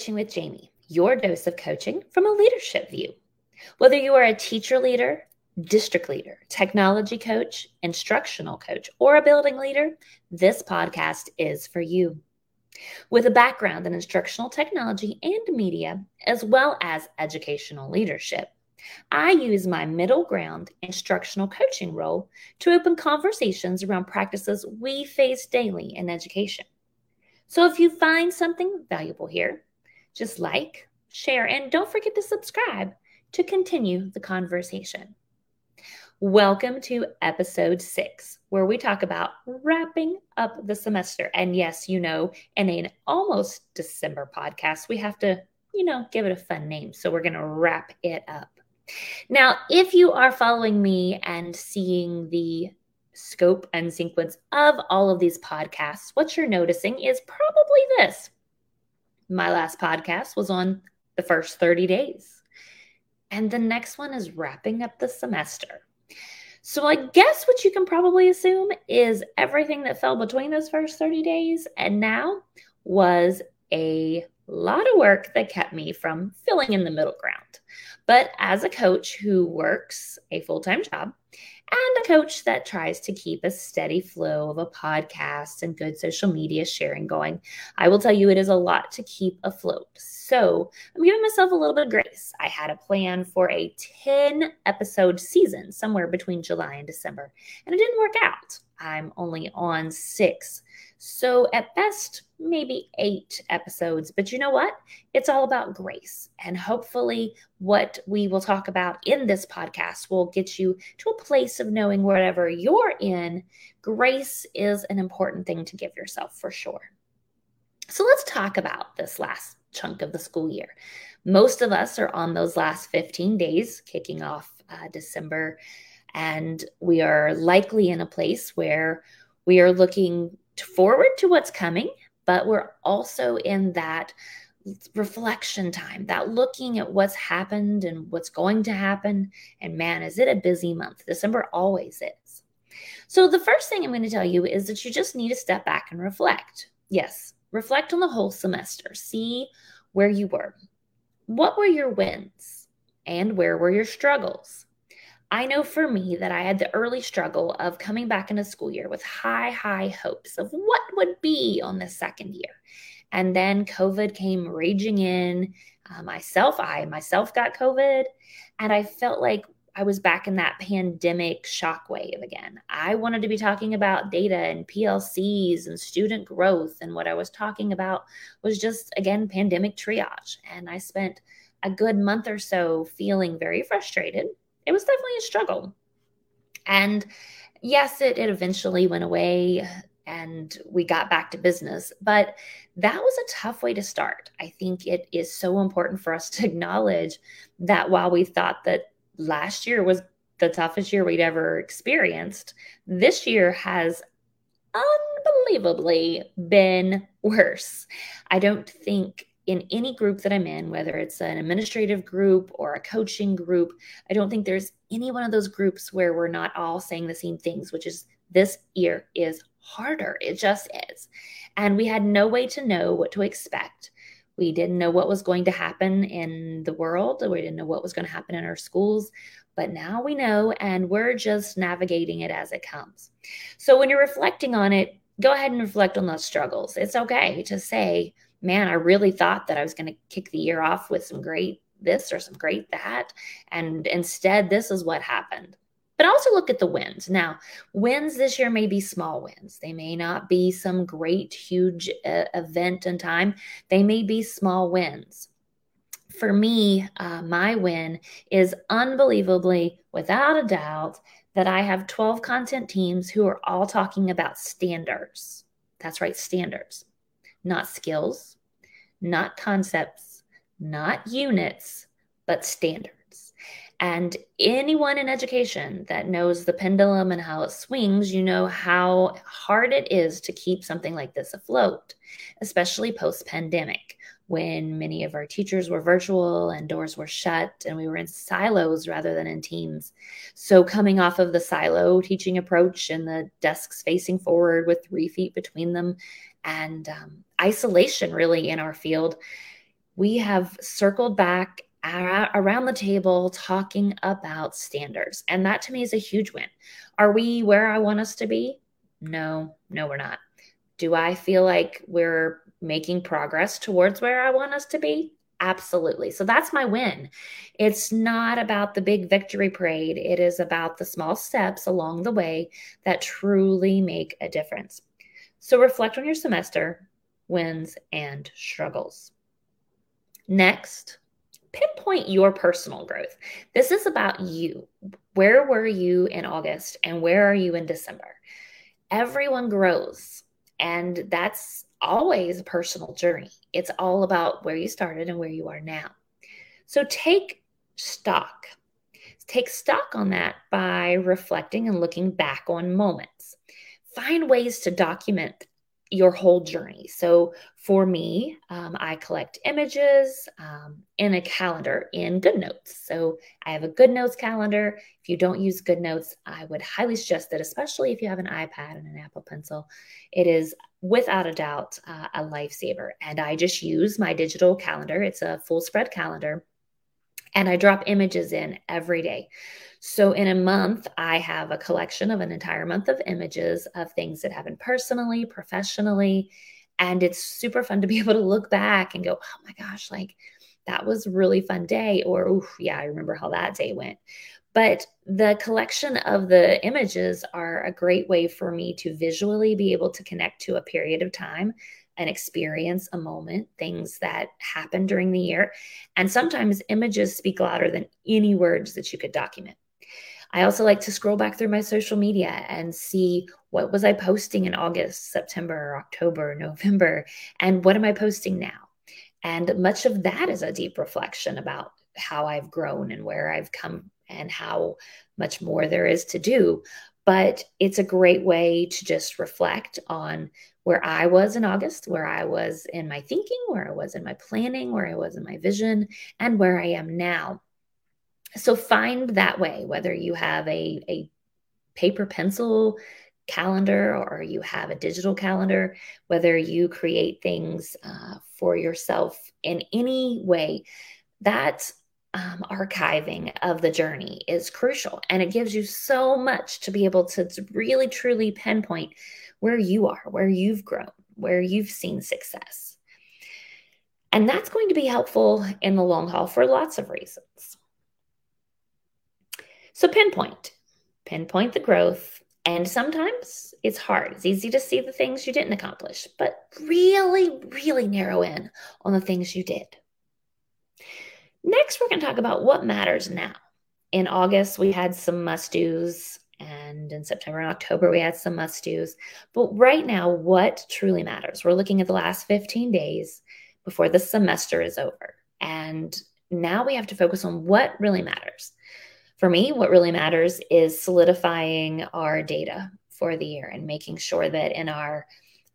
Coaching with Jamie, your dose of coaching from a leadership view. Whether you are a teacher leader, district leader, technology coach, instructional coach, or a building leader, this podcast is for you. With a background in instructional technology and media, as well as educational leadership, I use my middle ground instructional coaching role to open conversations around practices we face daily in education. So if you find something valuable here, just like, share, and don't forget to subscribe to continue the conversation. Welcome to episode six, where we talk about wrapping up the semester. And yes, you know, in an almost December podcast, we have to, you know, give it a fun name. So we're going to wrap it up. Now, if you are following me and seeing the scope and sequence of all of these podcasts, what you're noticing is probably this. My last podcast was on the first 30 days, and the next one is wrapping up the semester. So, I guess what you can probably assume is everything that fell between those first 30 days and now was a lot of work that kept me from filling in the middle ground. But as a coach who works a full time job and a coach that tries to keep a steady flow of a podcast and good social media sharing going, I will tell you it is a lot to keep afloat. So I'm giving myself a little bit of grace. I had a plan for a 10 episode season somewhere between July and December, and it didn't work out. I'm only on six. So at best, maybe eight episodes. But you know what? It's all about grace. And hopefully, what we will talk about in this podcast will get you to a place of knowing wherever you're in, grace is an important thing to give yourself for sure. So let's talk about this last chunk of the school year. Most of us are on those last 15 days, kicking off uh, December. And we are likely in a place where we are looking forward to what's coming but we're also in that reflection time, that looking at what's happened and what's going to happen. And man, is it a busy month? December always is. So, the first thing I'm going to tell you is that you just need to step back and reflect. Yes, reflect on the whole semester, see where you were. What were your wins? And where were your struggles? I know for me that I had the early struggle of coming back into school year with high, high hopes of what would be on the second year. And then COVID came raging in. Uh, myself, I myself got COVID, and I felt like I was back in that pandemic shockwave again. I wanted to be talking about data and PLCs and student growth. And what I was talking about was just, again, pandemic triage. And I spent a good month or so feeling very frustrated it was definitely a struggle. And yes, it, it eventually went away and we got back to business. But that was a tough way to start. I think it is so important for us to acknowledge that while we thought that last year was the toughest year we'd ever experienced, this year has unbelievably been worse. I don't think in any group that I'm in, whether it's an administrative group or a coaching group, I don't think there's any one of those groups where we're not all saying the same things, which is this year is harder. It just is. And we had no way to know what to expect. We didn't know what was going to happen in the world. We didn't know what was going to happen in our schools. But now we know, and we're just navigating it as it comes. So when you're reflecting on it, go ahead and reflect on those struggles. It's okay to say, man, I really thought that I was going to kick the year off with some great this or some great that. And instead, this is what happened. But also look at the wins. Now, wins this year may be small wins. They may not be some great, huge uh, event in time. They may be small wins. For me, uh, my win is unbelievably, without a doubt, that I have 12 content teams who are all talking about standards. That's right, standards not skills, not concepts, not units, but standards. And anyone in education that knows the pendulum and how it swings, you know how hard it is to keep something like this afloat, especially post pandemic when many of our teachers were virtual and doors were shut and we were in silos rather than in teams. So, coming off of the silo teaching approach and the desks facing forward with three feet between them and um, isolation really in our field, we have circled back around the table talking about standards. And that to me is a huge win. Are we where I want us to be? No, no, we're not. Do I feel like we're making progress towards where I want us to be? Absolutely. So that's my win. It's not about the big victory parade, it is about the small steps along the way that truly make a difference. So reflect on your semester, wins, and struggles. Next, pinpoint your personal growth. This is about you. Where were you in August and where are you in December? Everyone grows, and that's always a personal journey. It's all about where you started and where you are now. So take stock. Take stock on that by reflecting and looking back on moments. Find ways to document your whole journey. So for me, um, I collect images um, in a calendar in GoodNotes. So I have a GoodNotes calendar. If you don't use GoodNotes, I would highly suggest that, especially if you have an iPad and an Apple Pencil. It is without a doubt uh, a lifesaver. And I just use my digital calendar. It's a full spread calendar. And I drop images in every day. So, in a month, I have a collection of an entire month of images of things that happened personally, professionally. And it's super fun to be able to look back and go, oh my gosh, like that was a really fun day. Or, oh, yeah, I remember how that day went. But the collection of the images are a great way for me to visually be able to connect to a period of time and experience a moment, things that happen during the year. And sometimes images speak louder than any words that you could document. I also like to scroll back through my social media and see what was I posting in August, September, October, November, and what am I posting now? And much of that is a deep reflection about how I've grown and where I've come and how much more there is to do. But it's a great way to just reflect on where I was in August, where I was in my thinking, where I was in my planning, where I was in my vision, and where I am now. So find that way, whether you have a, a paper pencil calendar or you have a digital calendar, whether you create things uh, for yourself in any way, that um, archiving of the journey is crucial. And it gives you so much to be able to, really truly pinpoint where you are, where you've grown, where you've seen success. And that's going to be helpful in the long haul for lots of reasons. So pinpoint, pinpoint the growth. And sometimes it's hard. It's easy to see the things you didn't accomplish, but really, really narrow in on the things you did. Next, we're going to talk about what matters now. In August, we had some must do's, and in September and October, we had some must do's. But right now, what truly matters? We're looking at the last 15 days before the semester is over. And now we have to focus on what really matters for me, what really matters is solidifying our data for the year and making sure that in our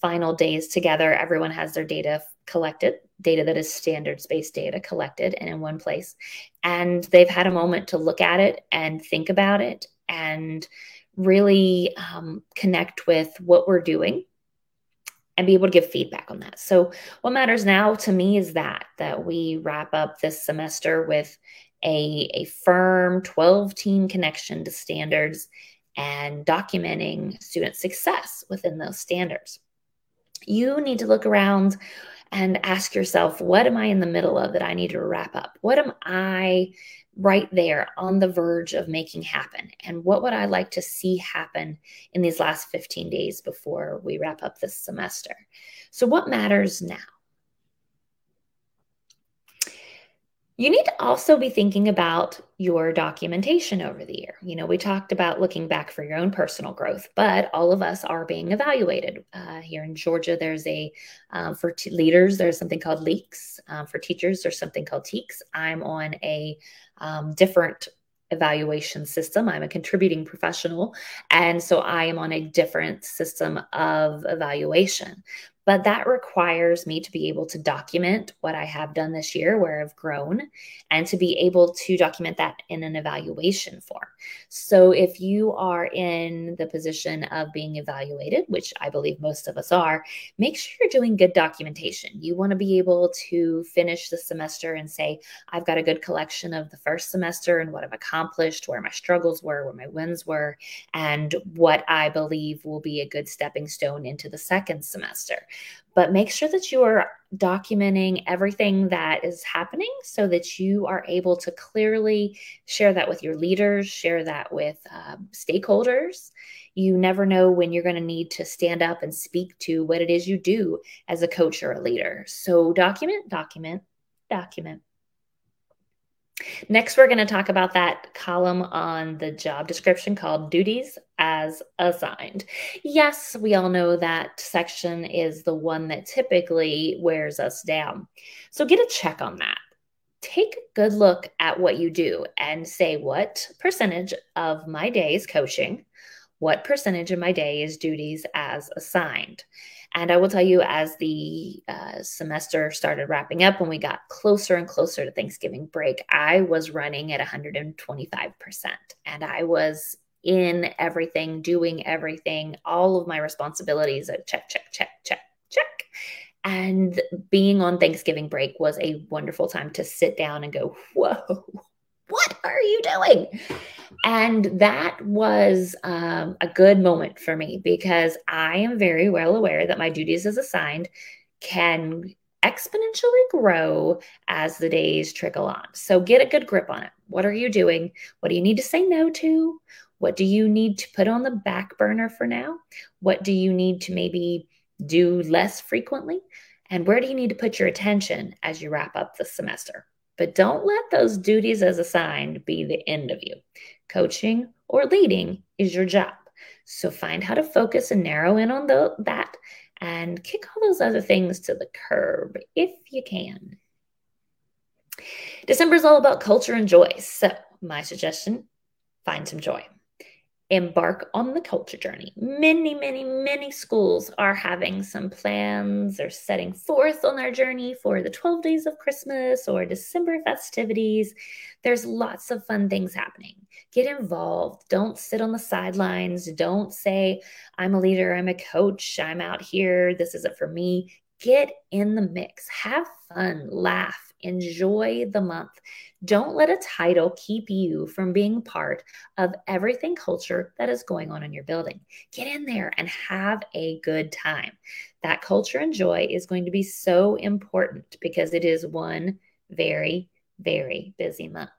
final days together, everyone has their data collected, data that is standards based data collected and in one place. And they've had a moment to look at it and think about it and really um, connect with what we're doing and be able to give feedback on that. So what matters now to me is that that we wrap up this semester with a, a firm 12 team connection to standards and documenting student success within those standards. You need to look around and ask yourself, what am I in the middle of that I need to wrap up? What am I right there on the verge of making happen? And what would I like to see happen in these last 15 days before we wrap up this semester? So, what matters now? You need to also be thinking about your documentation over the year. You know, we talked about looking back for your own personal growth, but all of us are being evaluated. Uh, here in Georgia, there's a, um, for t- leaders, there's something called LKES. Um, for teachers, there's something called TKES. I'm on a um, different evaluation system. I'm a contributing professional. And so I am on a different system of evaluation. But that requires me to be able to document what I have done this year, where I've grown, and to be able to document that in an evaluation form. So if you are in the position of being evaluated, which I believe most of us are, make sure you're doing good documentation. You want to be able to finish the semester and say, I've got a good collection of the first semester and what I've accomplished, where my struggles were, where my wins were, and what I believe will be a good stepping stone into the second semester but make sure that you are documenting everything that is happening so that you are able to clearly share that with your leaders, share that with uh, stakeholders. You never know when you're going to need to stand up and speak to what it is you do as a coach or a leader. So document, document, document. Next, we're going to talk about that column on the job description called Duties as Assigned. Yes, we all know that section is the one that typically wears us down. So get a check on that. Take a good look at what you do and say what percentage of my day is coaching, what percentage of my day is duties as assigned. And I will tell you, as the uh, semester started wrapping up, when we got closer and closer to Thanksgiving break, I was running at 125%. And I was in everything, doing everything, all of my responsibilities are check, check, check, check, check. And being on Thanksgiving break was a wonderful time to sit down and go, whoa, what are you doing? And that was um, a good moment for me because I am very well aware that my duties as assigned can exponentially grow as the days trickle on. So get a good grip on it. What are you doing? What do you need to say no to? What do you need to put on the back burner for now? What do you need to maybe do less frequently? And where do you need to put your attention as you wrap up the semester? But don't let those duties as assigned be the end of you. Coaching or leading is your job. So find how to focus and narrow in on the, that and kick all those other things to the curb if you can. December is all about culture and joy. So, my suggestion find some joy embark on the culture journey. Many, many, many schools are having some plans. They're setting forth on their journey for the 12 days of Christmas or December festivities. There's lots of fun things happening. Get involved. Don't sit on the sidelines. Don't say, I'm a leader, I'm a coach, I'm out here, this isn't for me. Get in the mix. Have fun, laugh, enjoy the month. Don't let a title keep you from being part of everything culture that is going on in your building. Get in there and have a good time. That culture and joy is going to be so important because it is one very, very busy month.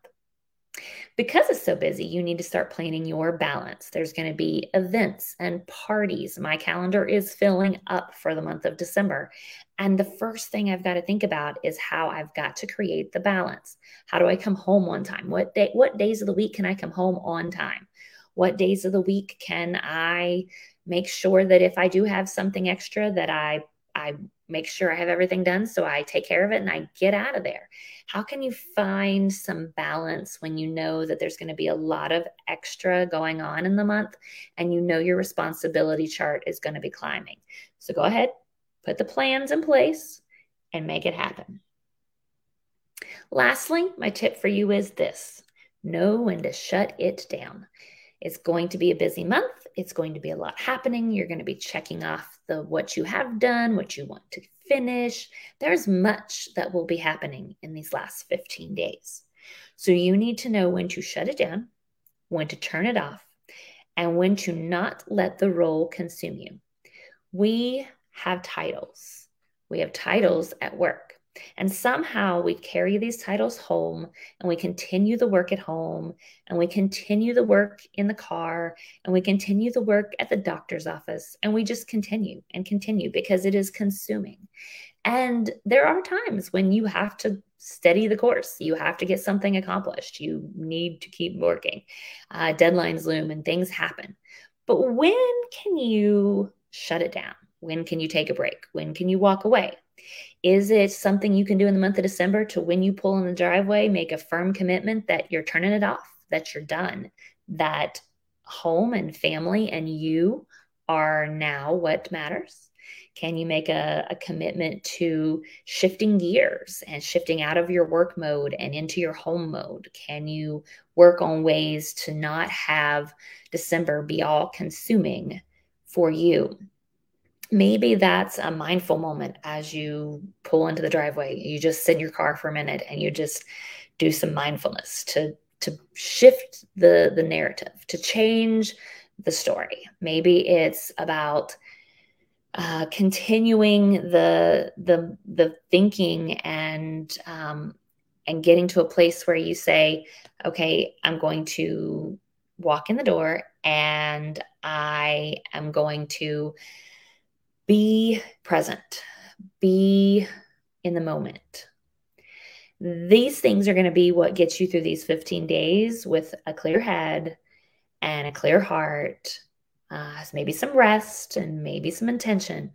Because it's so busy, you need to start planning your balance. There's going to be events and parties. My calendar is filling up for the month of December. And the first thing I've got to think about is how I've got to create the balance. How do I come home on time? What day what days of the week can I come home on time? What days of the week can I make sure that if I do have something extra that I I make sure I have everything done so I take care of it and I get out of there. How can you find some balance when you know that there's going to be a lot of extra going on in the month and you know your responsibility chart is going to be climbing? So go ahead, put the plans in place and make it happen. Lastly, my tip for you is this know when to shut it down. It's going to be a busy month. It's going to be a lot happening. You're going to be checking off the what you have done, what you want to finish. There's much that will be happening in these last 15 days. So you need to know when to shut it down, when to turn it off, and when to not let the role consume you. We have titles. We have titles at work. And somehow we carry these titles home and we continue the work at home and we continue the work in the car and we continue the work at the doctor's office and we just continue and continue because it is consuming. And there are times when you have to steady the course. You have to get something accomplished. You need to keep working. Uh, deadlines loom and things happen. But when can you shut it down? When can you take a break? When can you walk away? Is it something you can do in the month of December to when you pull in the driveway, make a firm commitment that you're turning it off, that you're done, that home and family and you are now what matters? Can you make a, a, commitment to shifting gears and shifting out of your work mode and into your home mode? Can you work on ways to not have December be all consuming for you? Maybe that's a mindful moment as you pull into the driveway. You just sit in your car for a minute and you just do some mindfulness to to shift the the narrative, to change the story. Maybe it's about uh, continuing the the the thinking and um, and getting to a place where you say, okay, I'm going to walk in the door and I am going to be present, be in the moment. These things are going to be what gets you through these 15 days with a clear head and a clear heart, uh, maybe some rest and maybe some intention,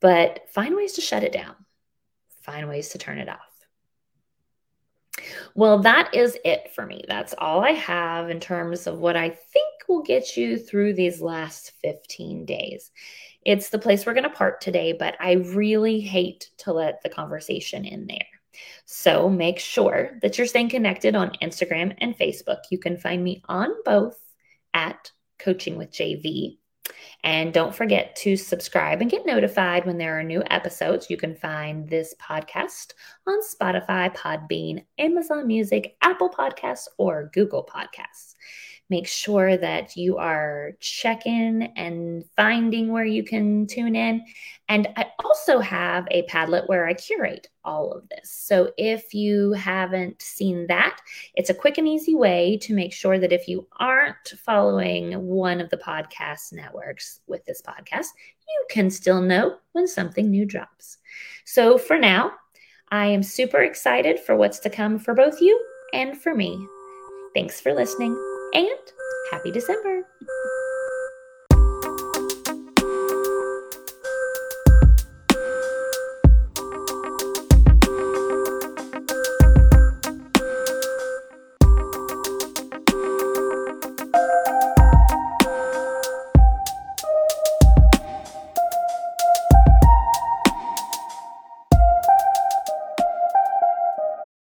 but find ways to shut it down, find ways to turn it off. Well, that is it for me. That's all I have in terms of what I think will get you through these last 15 days. It's the place we're going to part today, but I really hate to let the conversation in there. So make sure that you're staying connected on Instagram and Facebook. You can find me on both at Coaching with JV. And don't forget to subscribe and get notified when there are new episodes. You can find this podcast on Spotify, Podbean, Amazon Music, Apple Podcasts, or Google Podcasts make sure that you are checking and finding where you can tune in. And I also have a Padlet where I curate all of this. So if you haven't seen that, it's a quick and easy way to make sure that if you aren't following one of the podcast networks with this podcast, you can still know when something new drops. So for now, I am super excited for what's to come for both you and for me. Thanks for listening and happy December.